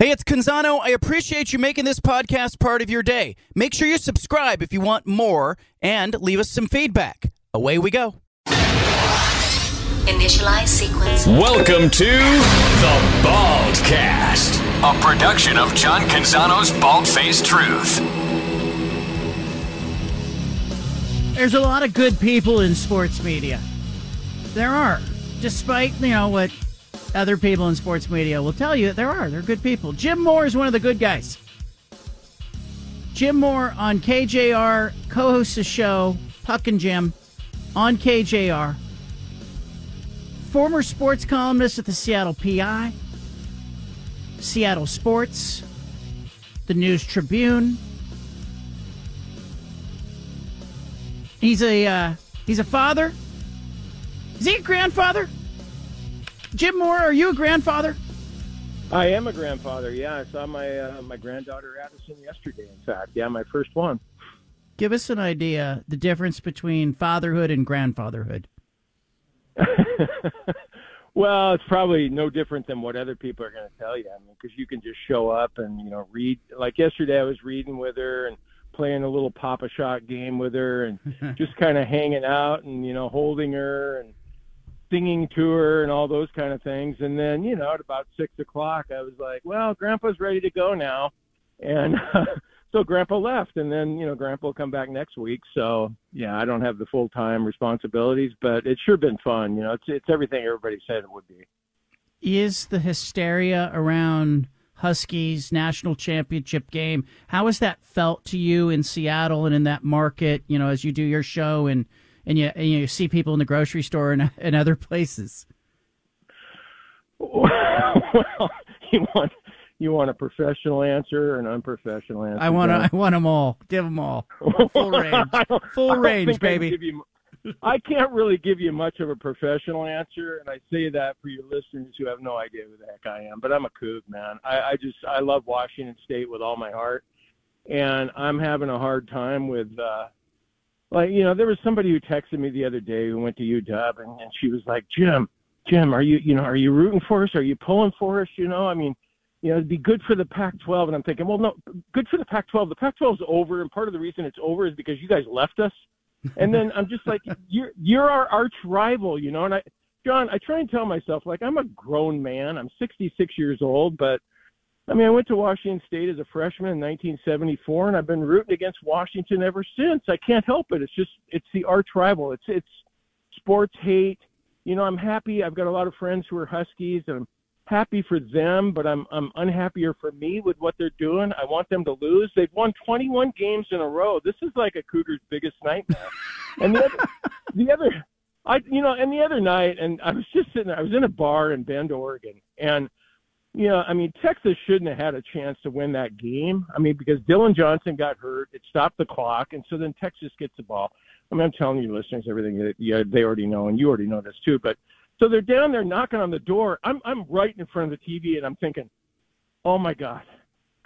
Hey, it's Canzano. I appreciate you making this podcast part of your day. Make sure you subscribe if you want more and leave us some feedback. Away we go. Initialize sequence. Welcome to the Baldcast, a production of John Canzano's Bald Faced Truth. There's a lot of good people in sports media. There are, despite you know what other people in sports media will tell you. That there are. They're good people. Jim Moore is one of the good guys. Jim Moore on KJR co-hosts a show, Puck and Jim, on KJR. Former sports columnist at the Seattle PI, Seattle Sports, the News Tribune. He's a uh, he's a father. Is he a grandfather? Jim Moore, are you a grandfather? I am a grandfather. Yeah, I saw my uh, my granddaughter Addison yesterday. In fact, yeah, my first one. Give us an idea the difference between fatherhood and grandfatherhood. well, it's probably no different than what other people are going to tell you. I mean, because you can just show up and you know read. Like yesterday, I was reading with her and playing a little Pop-A-Shot game with her and just kind of hanging out and you know holding her and singing tour and all those kind of things. And then, you know, at about six o'clock, I was like, well, Grandpa's ready to go now. And uh, so Grandpa left. And then, you know, Grandpa will come back next week. So, yeah, I don't have the full time responsibilities, but it's sure been fun. You know, it's, it's everything everybody said it would be. Is the hysteria around Huskies national championship game, how has that felt to you in Seattle and in that market, you know, as you do your show and, and you and you see people in the grocery store and, and other places? Well, you want you want a professional answer or an unprofessional answer? I want I want them all. Give them all. Full range. Full range, baby. I, I can't really give you much of a professional answer, and I say that for your listeners who have no idea who the heck I am. But I'm a Coug, man. I, I just I love Washington State with all my heart, and I'm having a hard time with. uh like you know there was somebody who texted me the other day who went to UW and, and she was like Jim Jim are you you know are you rooting for us? Are you pulling for us? You know I mean you know it'd be good for the Pac-12 and I'm thinking well no good for the Pac-12 the Pac-12 is over and part of the reason it's over is because you guys left us. And then I'm just like you're you're our arch rival you know and I John I try and tell myself like I'm a grown man. I'm 66 years old but I mean, I went to Washington State as a freshman in 1974, and I've been rooting against Washington ever since. I can't help it. It's just it's the arch rival. It's it's sports hate. You know, I'm happy. I've got a lot of friends who are Huskies, and I'm happy for them, but I'm I'm unhappier for me with what they're doing. I want them to lose. They've won 21 games in a row. This is like a Cougar's biggest nightmare. and the other, the other, I you know, and the other night, and I was just sitting there. I was in a bar in Bend, Oregon, and you know, I mean, Texas shouldn't have had a chance to win that game. I mean, because Dillon Johnson got hurt, it stopped the clock, and so then Texas gets the ball. I mean, I'm telling you, listeners, everything that yeah, they already know, and you already know this too. But so they're down there knocking on the door. I'm I'm right in front of the TV, and I'm thinking, oh my God,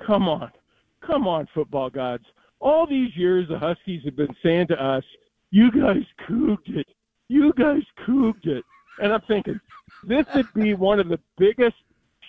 come on, come on, football gods! All these years, the Huskies have been saying to us, "You guys cooked it, you guys cooked it," and I'm thinking, this would be one of the biggest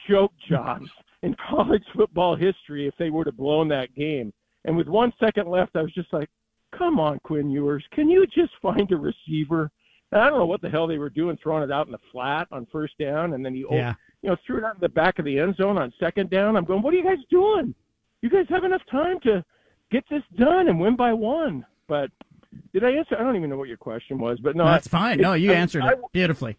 joke jobs in college football history if they would have blown that game. And with one second left, I was just like, come on, Quinn Ewers, can you just find a receiver? And I don't know what the hell they were doing, throwing it out in the flat on first down, and then he, yeah. you know, threw it out in the back of the end zone on second down. I'm going, what are you guys doing? You guys have enough time to get this done and win by one. But did I answer? I don't even know what your question was, but no, that's fine. No, you answered I, it beautifully.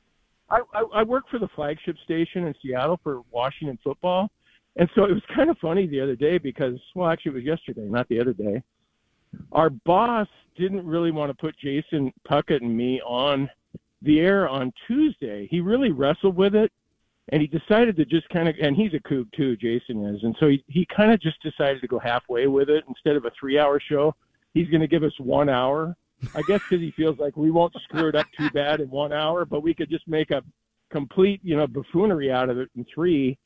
I, I, I work for the flagship station in Seattle for Washington football. And so it was kind of funny the other day because, well, actually, it was yesterday, not the other day. Our boss didn't really want to put Jason Puckett and me on the air on Tuesday. He really wrestled with it, and he decided to just kind of, and he's a Coug too, Jason is. And so he, he kind of just decided to go halfway with it. Instead of a three hour show, he's going to give us one hour. I guess because he feels like we won't screw it up too bad in one hour, but we could just make a complete, you know, buffoonery out of it in three.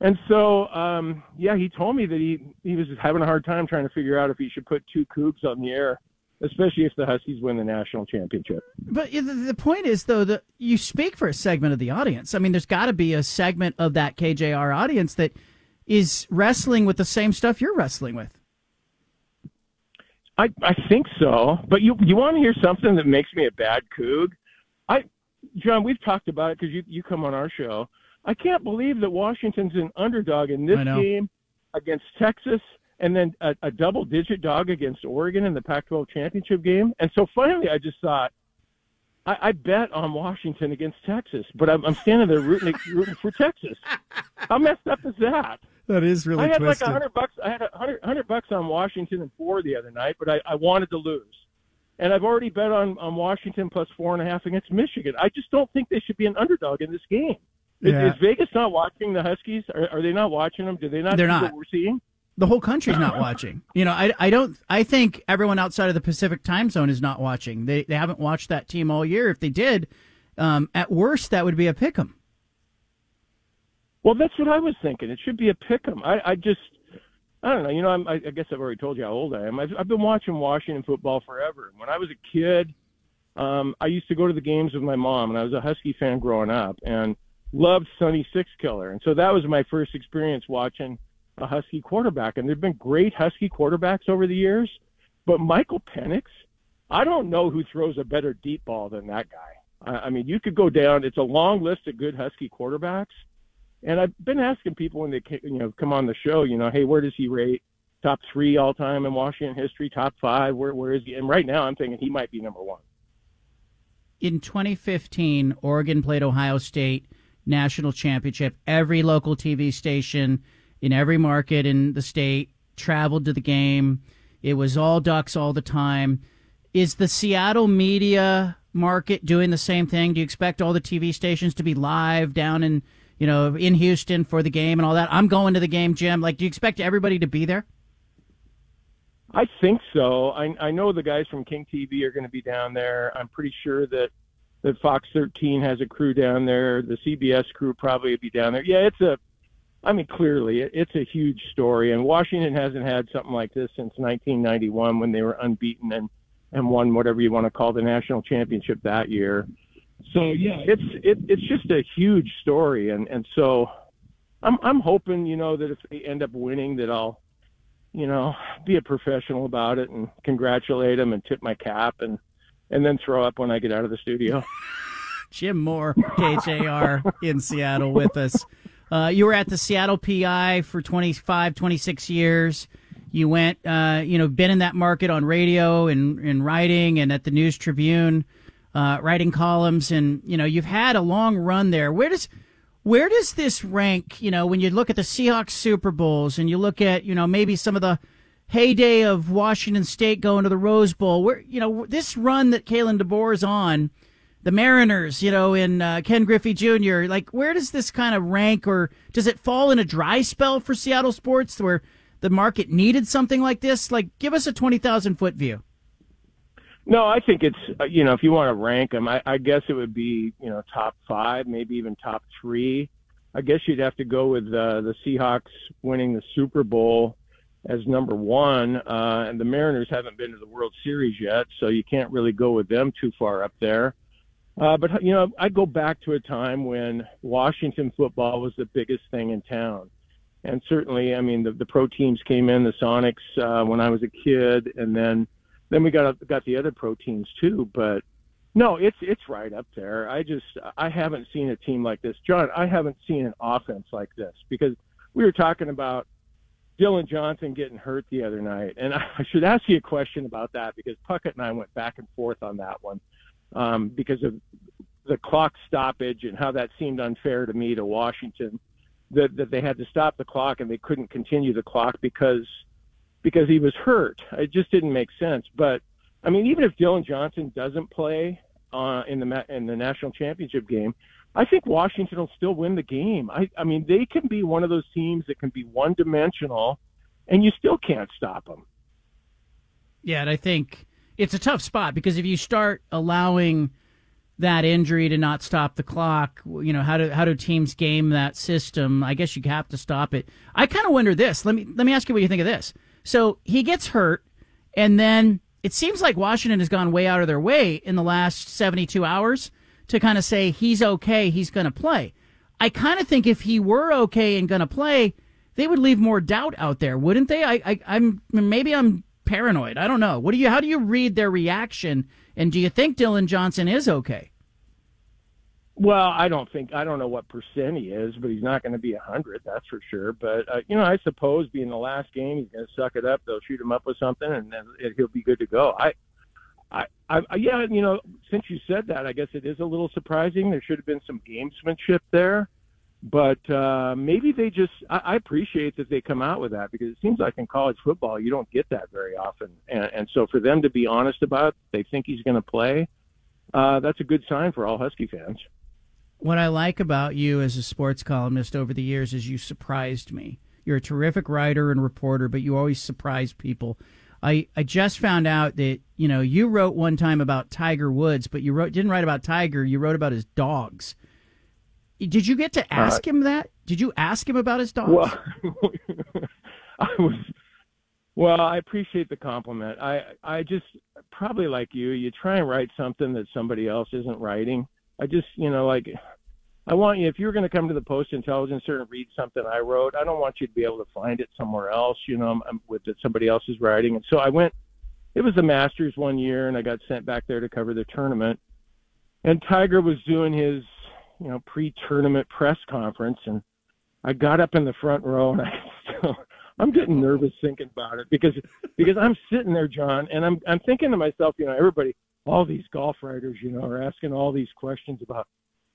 And so, um, yeah, he told me that he he was having a hard time trying to figure out if he should put two Cougs on the air, especially if the Huskies win the national championship. But the point is, though, that you speak for a segment of the audience. I mean, there's got to be a segment of that KJR audience that is wrestling with the same stuff you're wrestling with. I I think so, but you you want to hear something that makes me a bad Coug? I John, we've talked about it because you you come on our show. I can't believe that Washington's an underdog in this game against Texas, and then a, a double-digit dog against Oregon in the Pac-12 championship game. And so finally, I just thought, I, I bet on Washington against Texas, but I'm, I'm standing there rooting, rooting for Texas. How messed up is that? That is really. I had twisted. like a hundred bucks. I had a hundred hundred bucks on Washington and four the other night, but I, I wanted to lose, and I've already bet on on Washington plus four and a half against Michigan. I just don't think they should be an underdog in this game. Yeah. Is, is, Vegas not watching the Huskies? Are, are, they not watching them? Do they not? They're not. What we're seeing. The whole country's not watching. You know, I, I don't. I think everyone outside of the Pacific time zone is not watching. They they haven't watched that team all year. If they did, um, at worst, that would be a pick 'em. Well, that's what I was thinking. It should be a pick 'em. I, I just, I don't know. You know, I'm, I, I guess I've already told you how old I am. I've, I've been watching Washington football forever. When I was a kid, um, I used to go to the games with my mom, and I was a Husky fan growing up, and loved Sonny Sixkiller. And so that was my first experience watching a Husky quarterback. And there've been great Husky quarterbacks over the years, but Michael Penix, I don't know who throws a better deep ball than that guy. I, I mean, you could go down. It's a long list of good Husky quarterbacks and I've been asking people when they you know come on the show, you know, hey, where does he rate? Top three all time in Washington history, top five. Where where is he? And right now, I'm thinking he might be number one. In 2015, Oregon played Ohio State national championship. Every local TV station in every market in the state traveled to the game. It was all Ducks all the time. Is the Seattle media market doing the same thing? Do you expect all the TV stations to be live down in you know, in Houston for the game and all that. I'm going to the game, Jim. Like, do you expect everybody to be there? I think so. I, I know the guys from King TV are going to be down there. I'm pretty sure that that Fox 13 has a crew down there. The CBS crew probably will be down there. Yeah, it's a. I mean, clearly, it's a huge story, and Washington hasn't had something like this since 1991 when they were unbeaten and and won whatever you want to call the national championship that year so yeah, it's it, it's just a huge story, and and so I'm I'm hoping you know that if they end up winning, that I'll you know be a professional about it and congratulate them and tip my cap and and then throw up when I get out of the studio. Jim Moore, KJR in Seattle with us. Uh, you were at the Seattle PI for 25, 26 years. You went, uh, you know, been in that market on radio and, and writing and at the News Tribune uh, writing columns, and you know you've had a long run there. Where does where does this rank? You know, when you look at the Seahawks Super Bowls and you look at you know maybe some of the heyday of Washington State going to the Rose Bowl, where you know this run that Kalen DeBoer is on, the Mariners, you know, in uh, Ken Griffey Jr. Like, where does this kind of rank, or does it fall in a dry spell for Seattle sports where the market needed something like this? Like, give us a twenty thousand foot view. No, I think it's uh, you know if you want to rank them, I, I guess it would be you know top five, maybe even top three. I guess you'd have to go with uh, the Seahawks winning the Super Bowl as number one, uh, and the Mariners haven't been to the World Series yet, so you can't really go with them too far up there. Uh, but you know, I go back to a time when Washington football was the biggest thing in town, and certainly, I mean, the, the pro teams came in, the Sonics, uh, when I was a kid, and then then we got got the other proteins too, but no, it's it's right up there. I just I haven't seen a team like this, John. I haven't seen an offense like this because we were talking about Dillon Johnson getting hurt the other night, and I should ask you a question about that because Puckett and I went back and forth on that one um, because of the clock stoppage and how that seemed unfair to me to Washington that that they had to stop the clock and they couldn't continue the clock because because he was hurt. It just didn't make sense. But I mean, even if Dillon Johnson doesn't play uh, in the in the national championship game, I think Washington will still win the game. I, I mean, they can be one of those teams that can be one dimensional, and you still can't stop them. Yeah, and I think it's a tough spot because if you start allowing that injury to not stop the clock, you know how do how do teams game that system? I guess you have to stop it. I kind of wonder this. Let me let me ask you what you think of this. So he gets hurt, and then it seems like Washington has gone way out of their way in the last 72 hours to kind of say he's okay, he's going to play. I kind of think if he were okay and going to play, they would leave more doubt out there, wouldn't they? I, I I'm maybe I'm paranoid. I don't know. What do you? How do you read their reaction? And do you think Dillon Johnson is okay? Well, I don't think I don't know what percent he is, but he's not going to be a hundred, that's for sure. But uh, you know, I suppose being the last game, he's going to suck it up. They'll shoot him up with something, and then it, he'll be good to go. I, I, I, yeah, you know, since you said that, I guess it is a little surprising. There should have been some gamesmanship there, but uh, maybe they just. I, I appreciate that they come out with that because it seems like in college football you don't get that very often, and, and so for them to be honest about, it, they think he's going to play. Uh, that's a good sign for all Husky fans. What I like about you as a sports columnist over the years is you surprised me. You're a terrific writer and reporter, but you always surprise people. I, I just found out that you know you wrote one time about Tiger Woods, but you wrote didn't write about Tiger. You wrote about his dogs. Did you get to ask uh, him that? Did you ask him about his dogs? Well, I was. Well, I appreciate the compliment. I I just probably like you. You try and write something that somebody else isn't writing, I just, you know, like I want you if you're going to come to the Post Intelligencer and read something I wrote, I don't want you to be able to find it somewhere else, you know, I'm, with that somebody else is writing. And so I went. It was the Masters one year, and I got sent back there to cover the tournament. And Tiger was doing his, you know, pre-tournament press conference, and I got up in the front row, and I I'm getting nervous thinking about it because because I'm sitting there, John, and I'm I'm thinking to myself, you know, everybody all these golf writers, you know, are asking all these questions about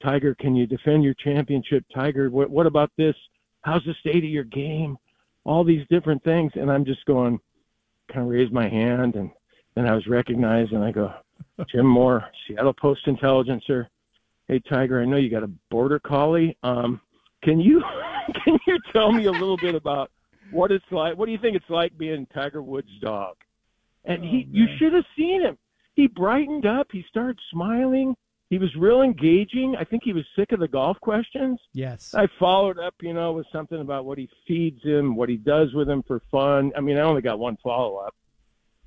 Tiger, can you defend your championship? Tiger, what, what about this? How's the state of your game? All these different things. And I'm just going, kind of raise my hand. And then I was recognized and I go, Jim Moore, Seattle Post Intelligencer. Hey, Tiger, I know you got a border collie. Um, can you, can you tell me a little bit about what it's like? What do you think it's like being Tiger Woods' dog? And he, oh, you should have seen him he brightened up. He started smiling. He was real engaging. I think he was sick of the golf questions. Yes. I followed up, you know, with something about what he feeds him, what he does with him for fun. I mean, I only got one follow up.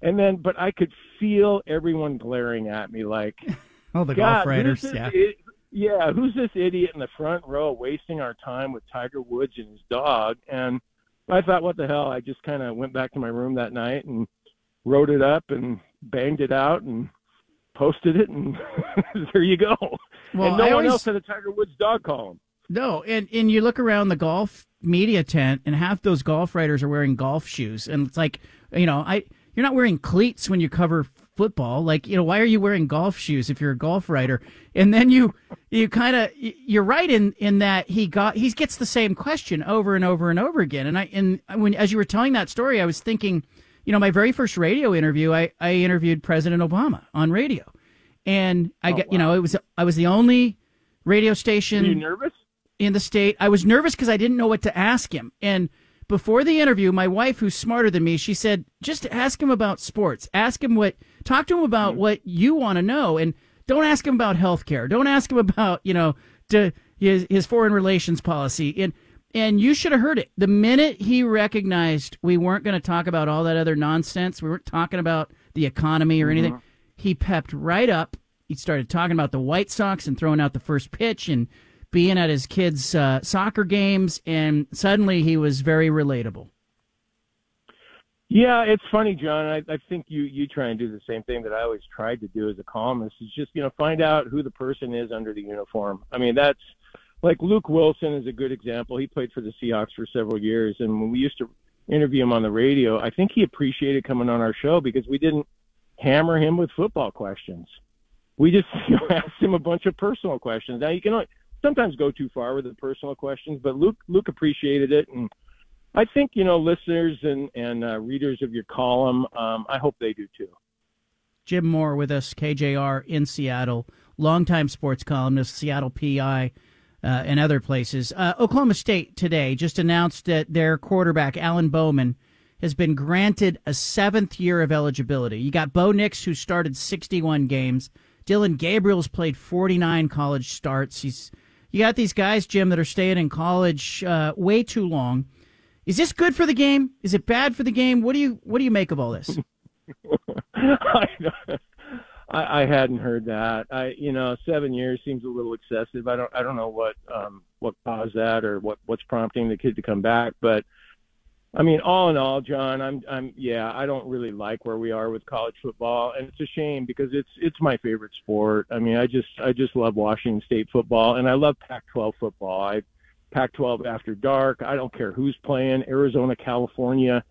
And then, but I could feel everyone glaring at me like, oh, the golf writers, yeah. It, yeah, who's this idiot in the front row wasting our time with Tiger Woods and his dog? And I thought, what the hell? I just kind of went back to my room that night and wrote it up and banged it out and posted it, and there you go. Well, and no I one always, else had a Tiger Woods dog column. No, and and you look around the golf media tent, and half those golf writers are wearing golf shoes, and it's like, you know, I you're not wearing cleats when you cover football. Like, you know, why are you wearing golf shoes if you're a golf writer? And then you you kind of you're right in in that he got he gets the same question over and over and over again. And I and when as you were telling that story, I was thinking you know, my very first radio interview, I, I interviewed President Obama on radio, and I oh, got, wow. you know, it was I was the only radio station. Were you nervous in the state? I was nervous because I didn't know what to ask him. And before the interview, my wife, who's smarter than me, she said, just ask him about sports. Ask him what, talk to him about mm-hmm. what you want to know, and don't ask him about health care. Don't ask him about, you know, to his his foreign relations policy. And and you should have heard it. The minute he recognized we weren't going to talk about all that other nonsense, we weren't talking about the economy or anything, mm-hmm. he pepped right up. He started talking about the White Sox and throwing out the first pitch and being at his kids' uh, soccer games, and suddenly he was very relatable. Yeah, it's funny, John. I, I think you you try and do the same thing that I always tried to do as a columnist. Is just you know find out who the person is under the uniform. I mean that's like Luke Wilson is a good example. He played for the Seahawks for several years, and when we used to interview him on the radio, I think he appreciated coming on our show because we didn't hammer him with football questions. We just you know, asked him a bunch of personal questions. Now you can sometimes go too far with the personal questions, but Luke Luke appreciated it, and I think you know listeners and and uh, readers of your column, um, I hope they do too. Jim Moore with us, KJR in Seattle, longtime sports columnist, Seattle PI and other places. Uh, Oklahoma State today just announced that their quarterback, Alan Bowman, has been granted a seventh year of eligibility. You got Bo Nix, who started 61 games. Dillon Gabriel's played 49 college starts. He's you got these guys, Jim, that are staying in college uh, way too long. Is this good for the game? Is it bad for the game? What do you what do you make of all this? I, I I hadn't heard that. I, you know, seven years seems a little excessive. I don't, I don't know what, um, what caused that or what, what's prompting the kid to come back. But I mean, all in all, John, I'm, I'm, yeah, I don't really like where we are with college football, and it's a shame because it's, it's my favorite sport. I mean, I just, I just love Washington State football, and I love Pac-12 football. I, Pac-12 after dark. I don't care who's playing. Arizona, California.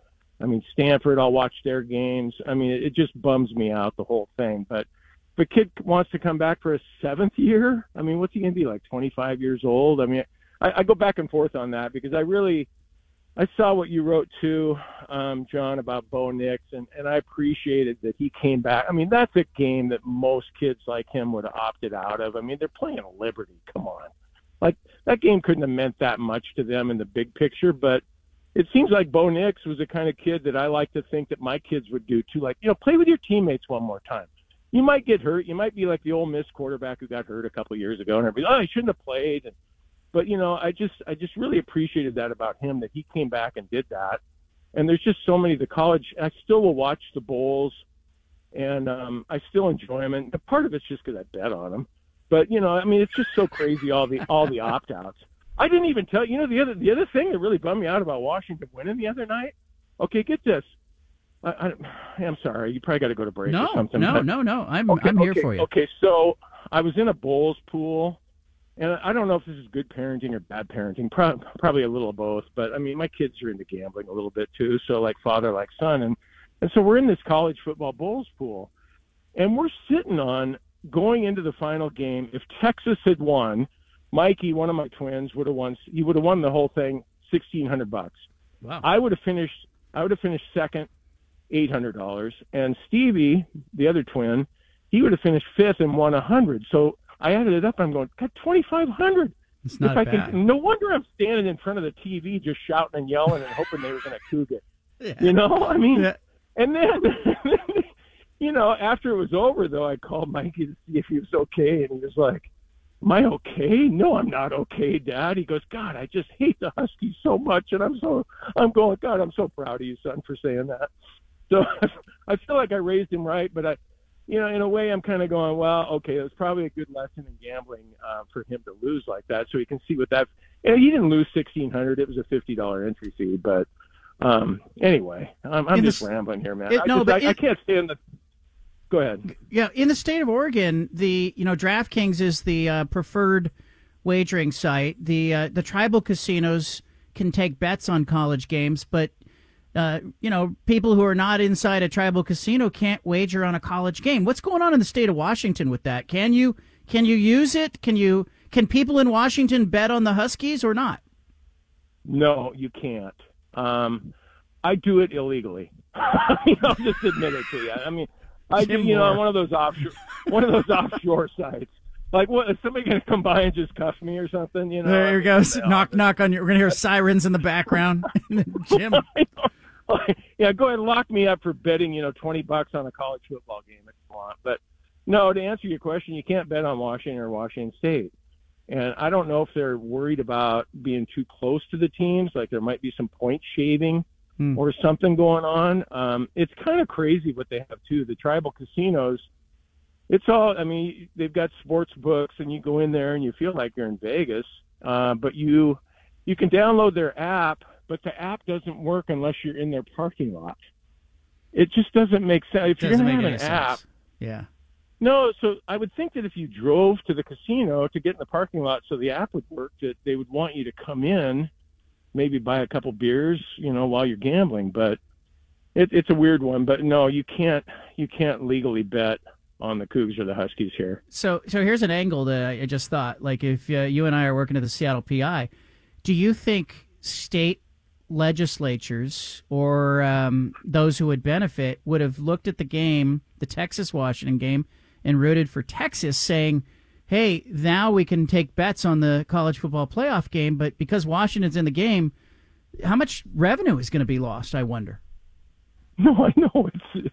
I mean, Stanford. I'll watch their games. I mean, it, it just bums me out the whole thing. But if a kid wants to come back for a seventh year, I mean, what's he gonna be like? 25 years old? I mean, I, I go back and forth on that because I really I saw what you wrote too, um, John, about Bo Nix, and, and I appreciated that he came back. I mean, that's a game that most kids like him would have opted out of. I mean, they're playing Liberty. Come on. Like, that game couldn't have meant that much to them in the big picture, but it seems like Bo Nix was the kind of kid that I like to think that my kids would do too. Like, you know, play with your teammates one more time. You might get hurt. You might be like the Ole Miss quarterback who got hurt a couple of years ago, and everybody, oh, he shouldn't have played. And, but you know, I just I just really appreciated that about him that he came back and did that. And there's just so many the college. I still will watch the bowls, and um, I still enjoy them. And part of it's just because I bet on them. But you know, I mean, it's just so crazy all the all the opt outs. I didn't even tell you know the other the other thing that really bummed me out about Washington winning the other night. Okay, get this. I, I, I'm sorry. You probably got to go to break no, or something. No, but, no, no. I'm okay, I'm here okay, for you. Okay, so I was in a bowls pool and I don't know if this is good parenting or bad parenting, Pro- probably a little of both. But I mean, my kids are into gambling a little bit too, so like father, like son, and and so we're in this college football bowls pool, and we're sitting on going into the final game. If Texas had won, Mikey, one of my twins, would have won. He would have won the whole thing, sixteen hundred bucks. Wow. I would have finished. I would have finished second, eight hundred dollars, and Stevie, the other twin, he would have finished fifth and won a hundred. So I added it up. I'm going, got 2,500. It's not if I bad. Can, no wonder I'm standing in front of the TV just shouting and yelling and hoping they were going to coog it. Yeah. You know, I mean, Yeah. and then, you know, after it was over, though, I called Mikey to see if he was okay, and he was like, "Am I okay? No, I'm not okay, Dad." He goes, "God, I just hate the Huskies so much," and I'm so, I'm going, God, I'm so proud of you, son, for saying that. So I feel like I raised him right, but I, you know, in a way, I'm kind of going, well, okay, it was probably a good lesson in gambling uh, for him to lose like that, so he can see what that. And he didn't lose sixteen hundred; it was a fifty dollar entry fee. But um, anyway, I'm, I'm In the just rambling here, man. it- I, no, just, but I, I can't stand the. Go ahead. Yeah, in the state of Oregon, the you know DraftKings is the uh, preferred wagering site. The uh, the tribal casinos can take bets on college games, but uh, you know people who are not inside a tribal casino can't wager on a college game. What's going on in the state of Washington with that? Can you can you use it? Can you can people in Washington bet on the Huskies or not? No, you can't. Um, I do it illegally. I'll just admit it to you. I mean, I do. Jim You know, on one of those offshore, one of those offshore sites. Like, what? Is somebody going to come by and just cuff me or something? You know. There mean, goes. no. Knock knock on your. We're gonna hear sirens in the background. Jim. yeah, go ahead and lock me up for betting, you know, twenty bucks on a college football game if you want. But no, to answer your question, you can't bet on Washington or Washington State. And I don't know if they're worried about being too close to the teams, like there might be some point shaving Hmm. or something going on. Um, it's kind of crazy what they have too. The tribal casinos, it's all. I mean, they've got sports books, and you go in there and you feel like you're in Vegas. Uh, but you you can download their app, but the app doesn't work unless you're in their parking lot. It just doesn't make sense. If you're Doesn't to have an app, sense. Yeah. no. So I would think that if you drove to the casino to get in the parking lot, so the app would work, that they would want you to come in, maybe buy a couple beers, you know, while you're gambling. But it, it's a weird one. But no, you can't you can't legally bet on the Cougs or the Huskies here. So, so here's an angle that I just thought. Like, if uh, you and I are working at the Seattle PI, do you think state legislatures or um, those who would benefit would have looked at the game, the Texas Washington game, and rooted for Texas, saying, "Hey, now we can take bets on the college football playoff game, but because Washington's in the game, how much revenue is going to be lost?" I wonder. No, I know it's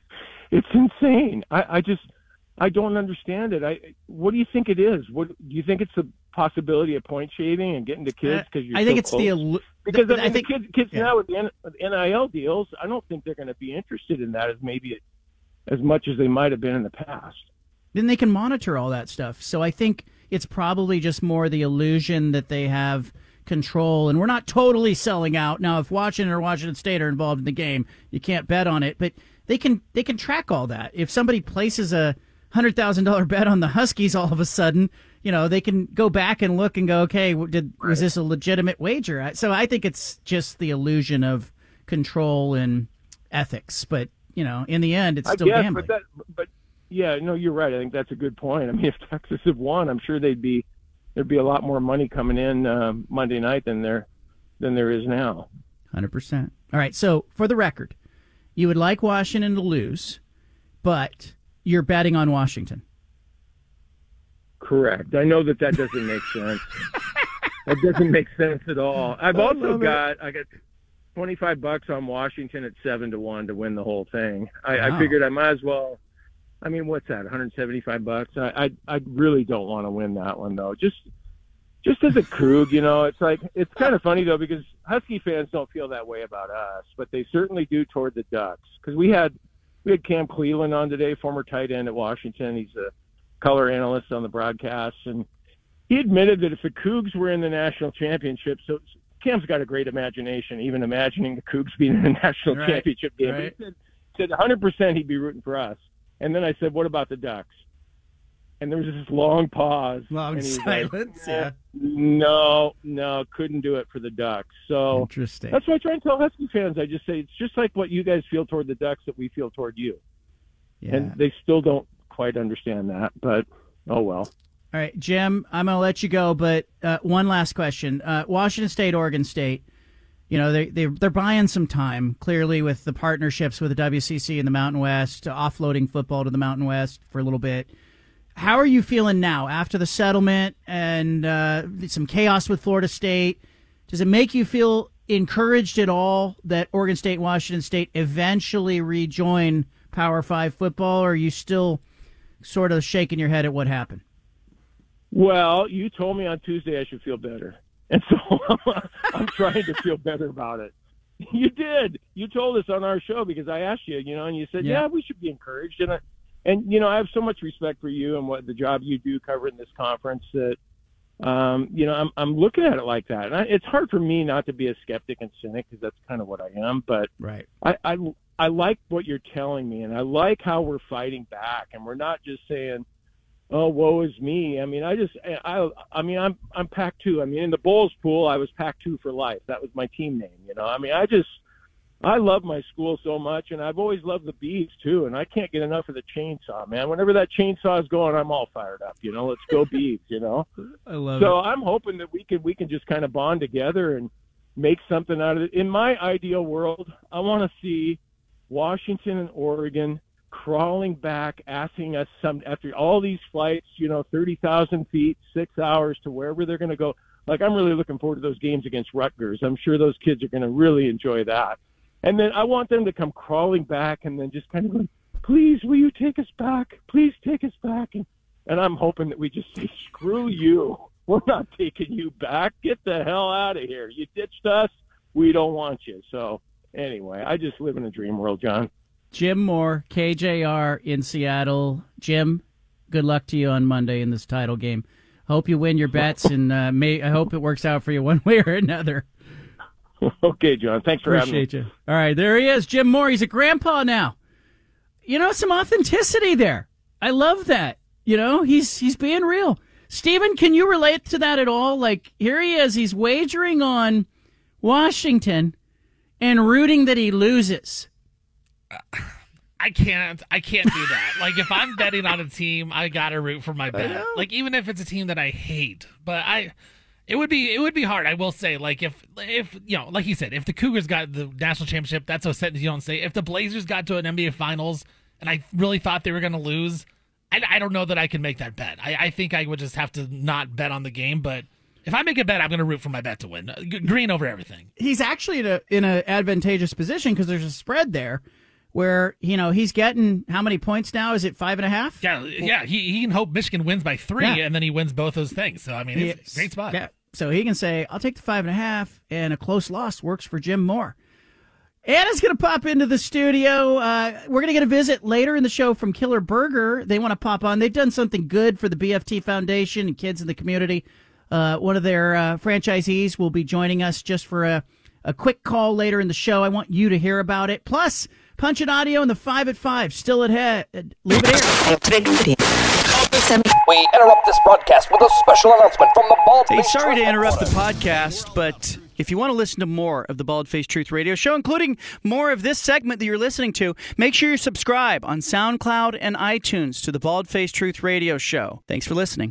it's insane. I, I just I don't understand it. I what do you think it is? What do you think it's the possibility of point shaving and getting to kids because you're Uh, I think so it's close? the because I, I mean, think the kids kids yeah. now with the NIL deals, I don't think they're going to be interested in that as maybe as much as they might have been in the past. Then they can monitor all that stuff. So I think it's probably just more the illusion that they have control, and we're not totally selling out. Now, if Washington or Washington State are involved in the game, you can't bet on it, but they can they can track all that. If somebody places a hundred thousand dollar bet on the Huskies, all of a sudden, you know, they can go back and look and go, okay, did was this a legitimate wager? So I think it's just the illusion of control and ethics, but you know, in the end, it's still guess, gambling. But, that, but yeah, no, you're right. I think that's a good point. I mean, if Texas had won, I'm sure they'd be there'd be a lot more money coming in uh, Monday night than there than there is now. Hundred percent. All right. So for the record, you would like Washington to lose, but you're betting on Washington. Correct. I know that that doesn't make sense. that doesn't make sense at all. I've also got I got twenty five bucks on Washington at seven to one to win the whole thing. I, wow. I figured I might as well. I mean, what's that? 175 bucks. I, I I really don't want to win that one though. Just just as a Krug, you know, it's like it's kind of funny though because Husky fans don't feel that way about us, but they certainly do toward the Ducks. Because we had we had Cam Cleveland on today, former tight end at Washington. He's a color analyst on the broadcast, and he admitted that if the Cougs were in the national championship, so Cam's got a great imagination, even imagining the Cougs being in the national right, championship game. Right. He said, said 100% he'd be rooting for us. And then I said, what about the Ducks? And there was this long pause. Long silence, like, yeah. No, no, couldn't do it for the Ducks. So Interesting. that's why I try and tell Husky fans. I just say it's just like what you guys feel toward the Ducks that we feel toward you. Yeah. And they still don't quite understand that, but oh well. All right, Jim, I'm going to let you go, but uh, one last question. Uh, Washington State, Oregon State, you know, they, they, they're buying some time, clearly, with the partnerships with the WCC and the Mountain West, offloading football to the Mountain West for a little bit. How are you feeling now after the settlement and uh, some chaos with Florida State? Does it make you feel encouraged at all that Oregon State, Washington State eventually rejoin Power Five football, or are you still sort of shaking your head at what happened? Well, you told me on Tuesday I should feel better. And so I'm trying to feel better about it. You did. You told us on our show because I asked you, you know, and you said, yeah, yeah we should be encouraged. And I, and you know, I have so much respect for you and what the job you do covering this conference that, um, you know, I'm I'm looking at it like that. And I, it's hard for me not to be a skeptic and cynic because that's kind of what I am. But right, I, I I like what you're telling me, and I like how we're fighting back, and we're not just saying oh, woe is me. I mean, I just, I, I mean, I'm, I'm Pac-2. I mean, in the Bulls pool, I was Pac-2 for life. That was my team name, you know. I mean, I just, I love my school so much, and I've always loved the bees too. And I can't get enough of the chainsaw, man. Whenever that chainsaw is going, I'm all fired up. You know, let's go bees. You know. I love so it. I'm hoping that we can we can just kind of bond together and make something out of it. In my ideal world, I want to see Washington and Oregon crawling back, asking us some after all these flights, you know, thirty thousand feet, six hours to wherever they're going to go. Like I'm really looking forward to those games against Rutgers. I'm sure those kids are going to really enjoy that. And then I want them to come crawling back and then just kind of going, please, will you take us back? Please take us back. And, and I'm hoping that we just say, screw you. We're not taking you back. Get the hell out of here. You ditched us. We don't want you. So anyway, I just live in a dream world, John. Jim Moore, KJR in Seattle. Jim, good luck to you on Monday in this title game. Hope you win your bets, and uh, may I hope it works out for you one way or another. Okay, John. Thanks for Appreciate having me. you. All right, there he is, Jim Moore. He's a grandpa now. You know, some authenticity there. I love that. You know, he's he's being real. Stephen, can you relate to that at all? Like, here he is. He's wagering on Washington and rooting that he loses. I can't. I can't do that. like if I'm betting on a team, I gotta root for my bet. Like even if it's a team that I hate, but I, it would be it would be hard. I will say, like if if you know, like you said, if the Cougars got the national championship, that's a sentence you don't say. If the Blazers got to an NBA Finals, and I really thought they were gonna lose, I, I don't know that I can make that bet. I, I think I would just have to not bet on the game, but. If I make a bet, I'm going to root for my bet to win. Green over everything. He's actually in a in an advantageous position because there's a spread there where you know he's getting how many points now? Is it five and a half? Yeah, yeah. He, he can hope Michigan wins by three, yeah. and then he wins both those things. So I mean, it's great spot. Yeah. So he can say, "I'll take the five and a half," and a close loss works for Jim Moore. Anna's going to pop into the studio. Uh, we're going to get a visit later in the show from Killer Burger. They want to pop on. They've done something good for the BFT Foundation and kids in the community. Uh, one of their uh, franchisees will be joining us just for a, a quick call later in the show. I want you to hear about it. Plus, Punch and Audio and the 5 at 5 still at ahead. Leave it here. We interrupt this broadcast with a special announcement from the Bald Hey, sorry to interrupt the podcast, but if you want to listen to more of the Bald Face Truth Radio Show, including more of this segment that you're listening to, make sure you subscribe on SoundCloud and iTunes to the Bald Face Truth Radio Show. Thanks for listening.